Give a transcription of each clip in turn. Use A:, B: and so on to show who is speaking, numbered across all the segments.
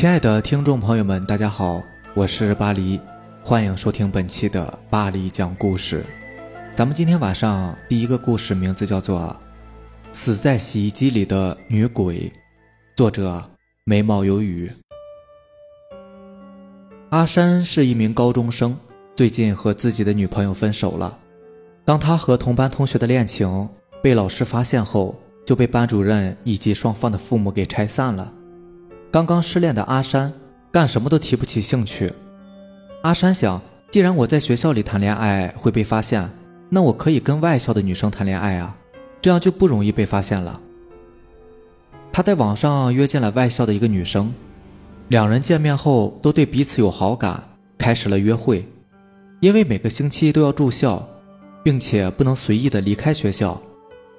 A: 亲爱的听众朋友们，大家好，我是巴黎，欢迎收听本期的巴黎讲故事。咱们今天晚上第一个故事名字叫做《死在洗衣机里的女鬼》，作者眉毛有雨。阿山是一名高中生，最近和自己的女朋友分手了。当他和同班同学的恋情被老师发现后，就被班主任以及双方的父母给拆散了。刚刚失恋的阿山干什么都提不起兴趣。阿山想，既然我在学校里谈恋爱会被发现，那我可以跟外校的女生谈恋爱啊，这样就不容易被发现了。他在网上约见了外校的一个女生，两人见面后都对彼此有好感，开始了约会。因为每个星期都要住校，并且不能随意的离开学校，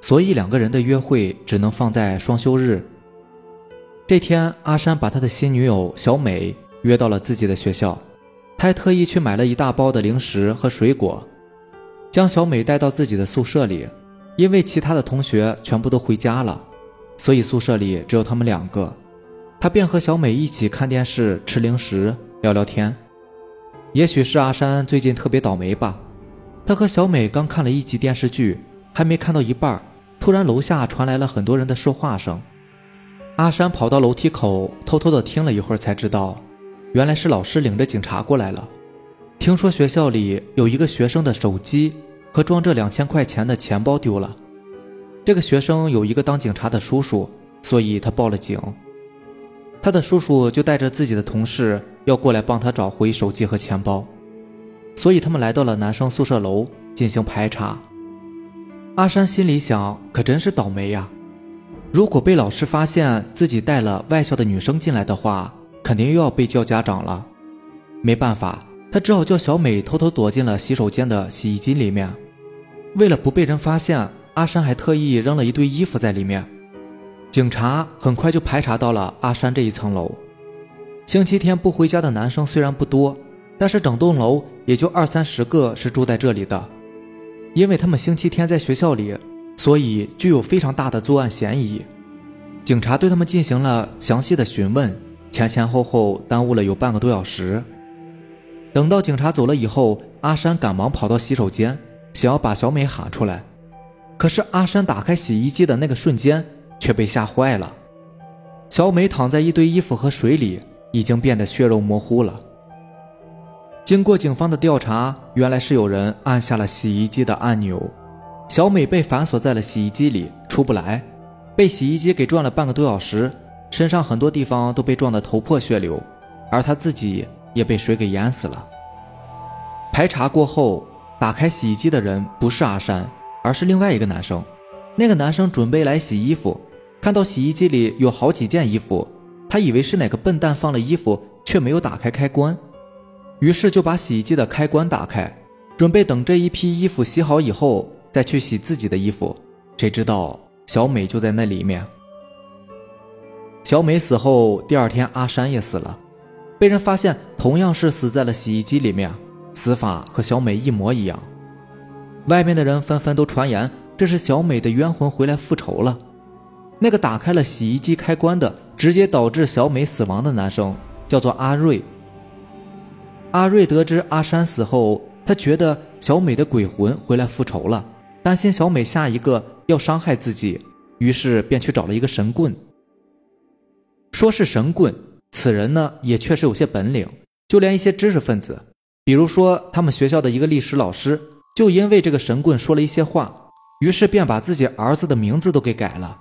A: 所以两个人的约会只能放在双休日。这天，阿山把他的新女友小美约到了自己的学校，他还特意去买了一大包的零食和水果，将小美带到自己的宿舍里。因为其他的同学全部都回家了，所以宿舍里只有他们两个。他便和小美一起看电视、吃零食、聊聊天。也许是阿山最近特别倒霉吧，他和小美刚看了一集电视剧，还没看到一半，突然楼下传来了很多人的说话声。阿山跑到楼梯口，偷偷的听了一会儿，才知道，原来是老师领着警察过来了。听说学校里有一个学生的手机和装着两千块钱的钱包丢了，这个学生有一个当警察的叔叔，所以他报了警。他的叔叔就带着自己的同事要过来帮他找回手机和钱包，所以他们来到了男生宿舍楼进行排查。阿山心里想，可真是倒霉呀。如果被老师发现自己带了外校的女生进来的话，肯定又要被叫家长了。没办法，他只好叫小美偷偷躲进了洗手间的洗衣机里面。为了不被人发现，阿山还特意扔了一堆衣服在里面。警察很快就排查到了阿山这一层楼。星期天不回家的男生虽然不多，但是整栋楼也就二三十个是住在这里的，因为他们星期天在学校里。所以具有非常大的作案嫌疑，警察对他们进行了详细的询问，前前后后耽误了有半个多小时。等到警察走了以后，阿山赶忙跑到洗手间，想要把小美喊出来。可是阿山打开洗衣机的那个瞬间，却被吓坏了。小美躺在一堆衣服和水里，已经变得血肉模糊了。经过警方的调查，原来是有人按下了洗衣机的按钮。小美被反锁在了洗衣机里，出不来，被洗衣机给转了半个多小时，身上很多地方都被撞得头破血流，而她自己也被水给淹死了。排查过后，打开洗衣机的人不是阿山，而是另外一个男生。那个男生准备来洗衣服，看到洗衣机里有好几件衣服，他以为是哪个笨蛋放了衣服，却没有打开开关，于是就把洗衣机的开关打开，准备等这一批衣服洗好以后。再去洗自己的衣服，谁知道小美就在那里面。小美死后，第二天阿山也死了，被人发现同样是死在了洗衣机里面，死法和小美一模一样。外面的人纷纷都传言这是小美的冤魂回来复仇了。那个打开了洗衣机开关的，直接导致小美死亡的男生叫做阿瑞。阿瑞得知阿山死后，他觉得小美的鬼魂回来复仇了。担心小美下一个要伤害自己，于是便去找了一个神棍。说是神棍，此人呢也确实有些本领，就连一些知识分子，比如说他们学校的一个历史老师，就因为这个神棍说了一些话，于是便把自己儿子的名字都给改了。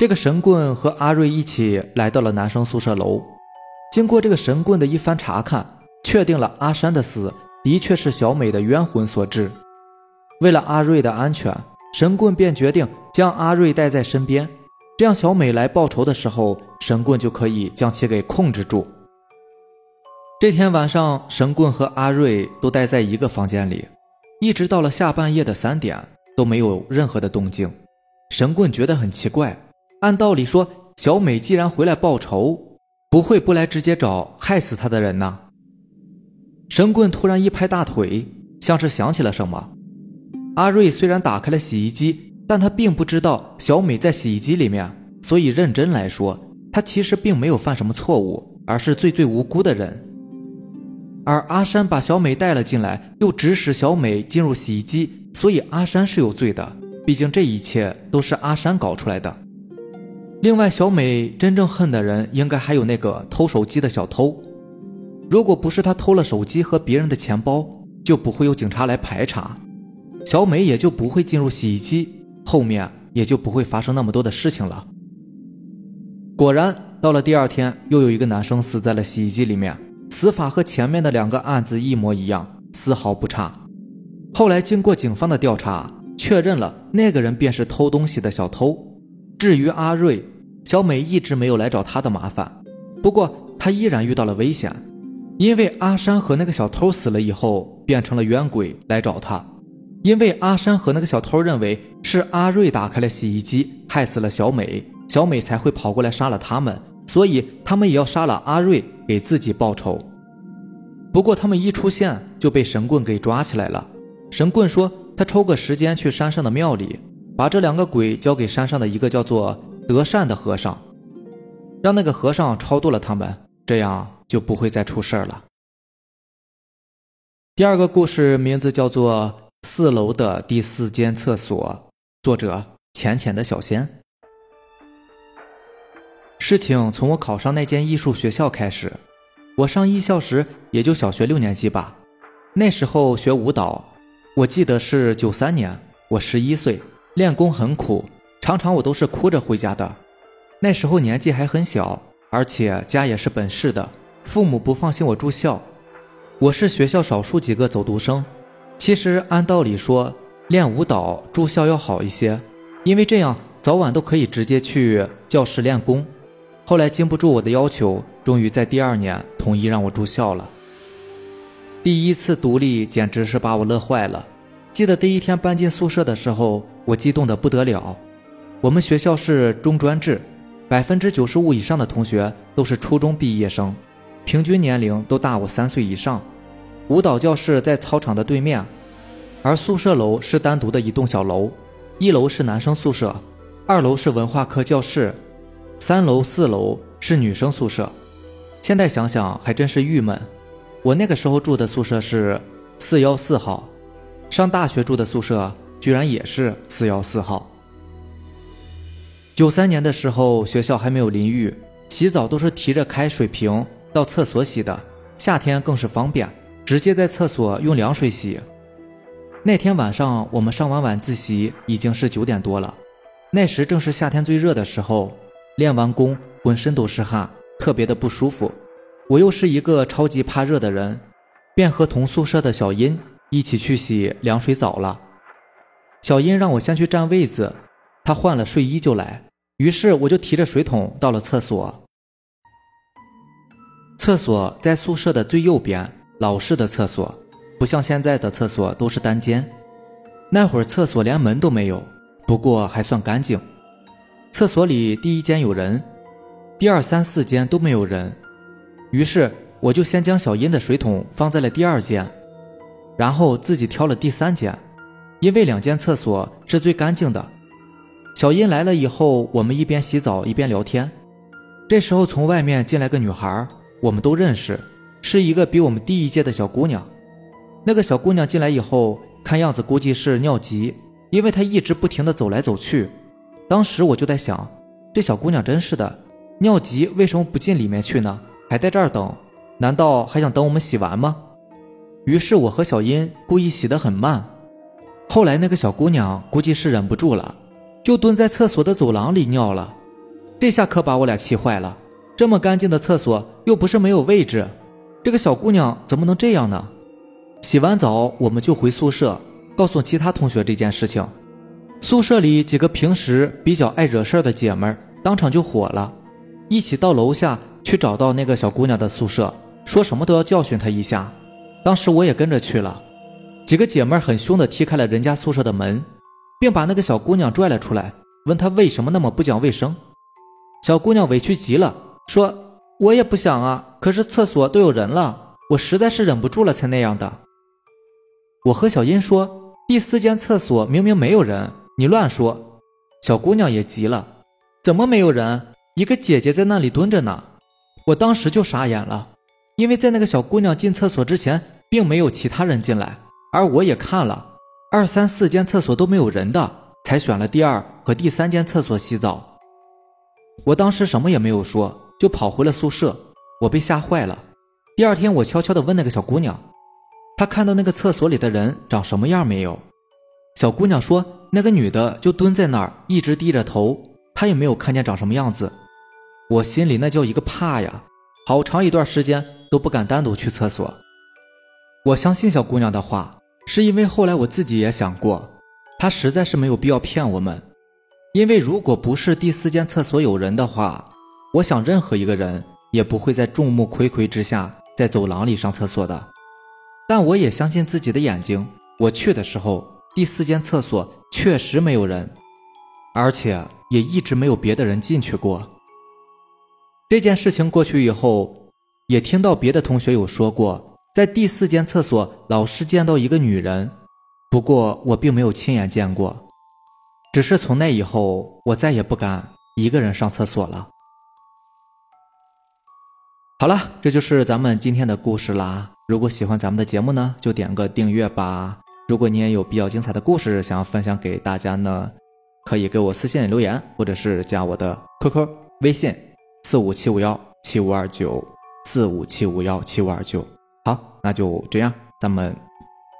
A: 这个神棍和阿瑞一起来到了男生宿舍楼，经过这个神棍的一番查看，确定了阿山的死的确是小美的冤魂所致。为了阿瑞的安全，神棍便决定将阿瑞带在身边，这样小美来报仇的时候，神棍就可以将其给控制住。这天晚上，神棍和阿瑞都待在一个房间里，一直到了下半夜的三点都没有任何的动静。神棍觉得很奇怪，按道理说，小美既然回来报仇，不会不来直接找害死她的人呐。神棍突然一拍大腿，像是想起了什么。阿瑞虽然打开了洗衣机，但他并不知道小美在洗衣机里面，所以认真来说，他其实并没有犯什么错误，而是最最无辜的人。而阿山把小美带了进来，又指使小美进入洗衣机，所以阿山是有罪的。毕竟这一切都是阿山搞出来的。另外，小美真正恨的人应该还有那个偷手机的小偷。如果不是他偷了手机和别人的钱包，就不会有警察来排查，小美也就不会进入洗衣机，后面也就不会发生那么多的事情了。果然，到了第二天，又有一个男生死在了洗衣机里面，死法和前面的两个案子一模一样，丝毫不差。后来经过警方的调查，确认了那个人便是偷东西的小偷。至于阿瑞，小美一直没有来找他的麻烦，不过他依然遇到了危险。因为阿山和那个小偷死了以后，变成了冤鬼来找他。因为阿山和那个小偷认为是阿瑞打开了洗衣机，害死了小美，小美才会跑过来杀了他们，所以他们也要杀了阿瑞，给自己报仇。不过他们一出现就被神棍给抓起来了。神棍说他抽个时间去山上的庙里，把这两个鬼交给山上的一个叫做德善的和尚，让那个和尚超度了他们，这样。就不会再出事了。第二个故事名字叫做《四楼的第四间厕所》，作者浅浅的小仙。事情从我考上那间艺术学校开始。我上艺校时也就小学六年级吧，那时候学舞蹈。我记得是九三年，我十一岁，练功很苦，常常我都是哭着回家的。那时候年纪还很小，而且家也是本市的。父母不放心我住校，我是学校少数几个走读生。其实按道理说，练舞蹈住校要好一些，因为这样早晚都可以直接去教室练功。后来经不住我的要求，终于在第二年同意让我住校了。第一次独立简直是把我乐坏了。记得第一天搬进宿舍的时候，我激动得不得了。我们学校是中专制，百分之九十五以上的同学都是初中毕业生。平均年龄都大我三岁以上。舞蹈教室在操场的对面，而宿舍楼是单独的一栋小楼。一楼是男生宿舍，二楼是文化课教室，三楼、四楼是女生宿舍。现在想想还真是郁闷。我那个时候住的宿舍是四幺四号，上大学住的宿舍居然也是四幺四号。九三年的时候，学校还没有淋浴，洗澡都是提着开水瓶。到厕所洗的，夏天更是方便，直接在厕所用凉水洗。那天晚上我们上完晚自习已经是九点多了，那时正是夏天最热的时候，练完功浑身都是汗，特别的不舒服。我又是一个超级怕热的人，便和同宿舍的小殷一起去洗凉水澡了。小殷让我先去占位子，他换了睡衣就来，于是我就提着水桶到了厕所。厕所在宿舍的最右边，老式的厕所，不像现在的厕所都是单间。那会儿厕所连门都没有，不过还算干净。厕所里第一间有人，第二三四间都没有人。于是我就先将小殷的水桶放在了第二间，然后自己挑了第三间，因为两间厕所是最干净的。小殷来了以后，我们一边洗澡一边聊天。这时候从外面进来个女孩。我们都认识，是一个比我们低一届的小姑娘。那个小姑娘进来以后，看样子估计是尿急，因为她一直不停地走来走去。当时我就在想，这小姑娘真是的，尿急为什么不进里面去呢？还在这儿等？难道还想等我们洗完吗？于是我和小英故意洗得很慢。后来那个小姑娘估计是忍不住了，就蹲在厕所的走廊里尿了。这下可把我俩气坏了。这么干净的厕所又不是没有位置，这个小姑娘怎么能这样呢？洗完澡我们就回宿舍，告诉其他同学这件事情。宿舍里几个平时比较爱惹事儿的姐们儿当场就火了，一起到楼下去找到那个小姑娘的宿舍，说什么都要教训她一下。当时我也跟着去了，几个姐们儿很凶地踢开了人家宿舍的门，并把那个小姑娘拽了出来，问她为什么那么不讲卫生。小姑娘委屈极了。说：“我也不想啊，可是厕所都有人了，我实在是忍不住了才那样的。”我和小英说：“第四间厕所明明没有人，你乱说。”小姑娘也急了：“怎么没有人？一个姐姐在那里蹲着呢。我当时就傻眼了，因为在那个小姑娘进厕所之前，并没有其他人进来，而我也看了二三四间厕所都没有人的，才选了第二和第三间厕所洗澡。我当时什么也没有说，就跑回了宿舍。我被吓坏了。第二天，我悄悄地问那个小姑娘，她看到那个厕所里的人长什么样没有？小姑娘说，那个女的就蹲在那儿，一直低着头，她也没有看见长什么样子。我心里那叫一个怕呀，好长一段时间都不敢单独去厕所。我相信小姑娘的话，是因为后来我自己也想过，她实在是没有必要骗我们。因为如果不是第四间厕所有人的话，我想任何一个人也不会在众目睽睽之下在走廊里上厕所的。但我也相信自己的眼睛，我去的时候，第四间厕所确实没有人，而且也一直没有别的人进去过。这件事情过去以后，也听到别的同学有说过，在第四间厕所老是见到一个女人，不过我并没有亲眼见过，只是从那以后，我再也不敢一个人上厕所了。好了，这就是咱们今天的故事啦。如果喜欢咱们的节目呢，就点个订阅吧。如果你也有比较精彩的故事想要分享给大家呢，可以给我私信留言，或者是加我的 QQ 微信。四五七五幺七五二九，四五七五幺七五二九，好，那就这样，咱们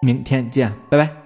A: 明天见，拜拜。